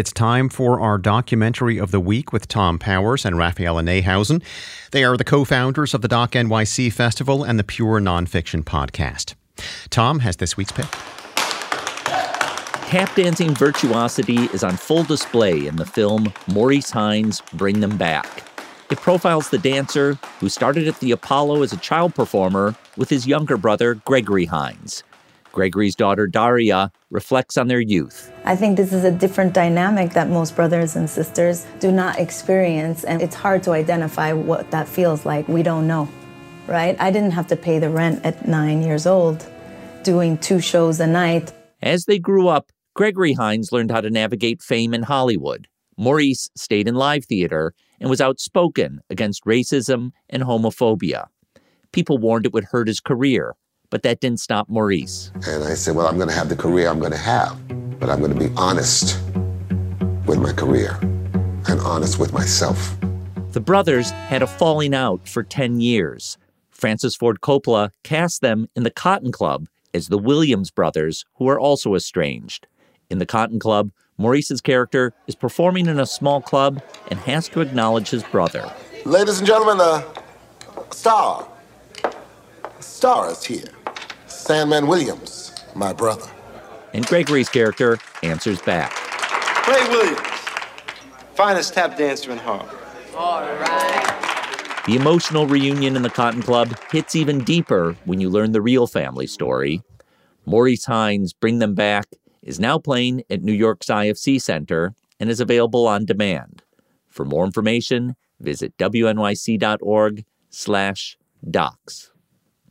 It's time for our documentary of the week with Tom Powers and Raphaela Neihausen. They are the co founders of the Doc NYC Festival and the Pure Nonfiction Podcast. Tom has this week's pick. Tap dancing virtuosity is on full display in the film Maurice Hines Bring Them Back. It profiles the dancer who started at the Apollo as a child performer with his younger brother, Gregory Hines. Gregory's daughter, Daria, reflects on their youth. I think this is a different dynamic that most brothers and sisters do not experience, and it's hard to identify what that feels like. We don't know, right? I didn't have to pay the rent at nine years old, doing two shows a night. As they grew up, Gregory Hines learned how to navigate fame in Hollywood. Maurice stayed in live theater and was outspoken against racism and homophobia. People warned it would hurt his career, but that didn't stop Maurice. And I said, Well, I'm going to have the career I'm going to have, but I'm going to be honest with my career and honest with myself. The brothers had a falling out for 10 years. Francis Ford Coppola cast them in The Cotton Club as the Williams brothers, who are also estranged. In The Cotton Club, Maurice's character is performing in a small club and has to acknowledge his brother. Ladies and gentlemen, the star. star is here. Sandman Williams, my brother. And Gregory's character answers back. Clay Williams, finest tap dancer in Harlem. All right. The emotional reunion in the Cotton Club hits even deeper when you learn the real family story. Maurice Hines, Bring Them Back, is now playing at New York's IFC Center and is available on demand. For more information, visit wnyc.org slash docs.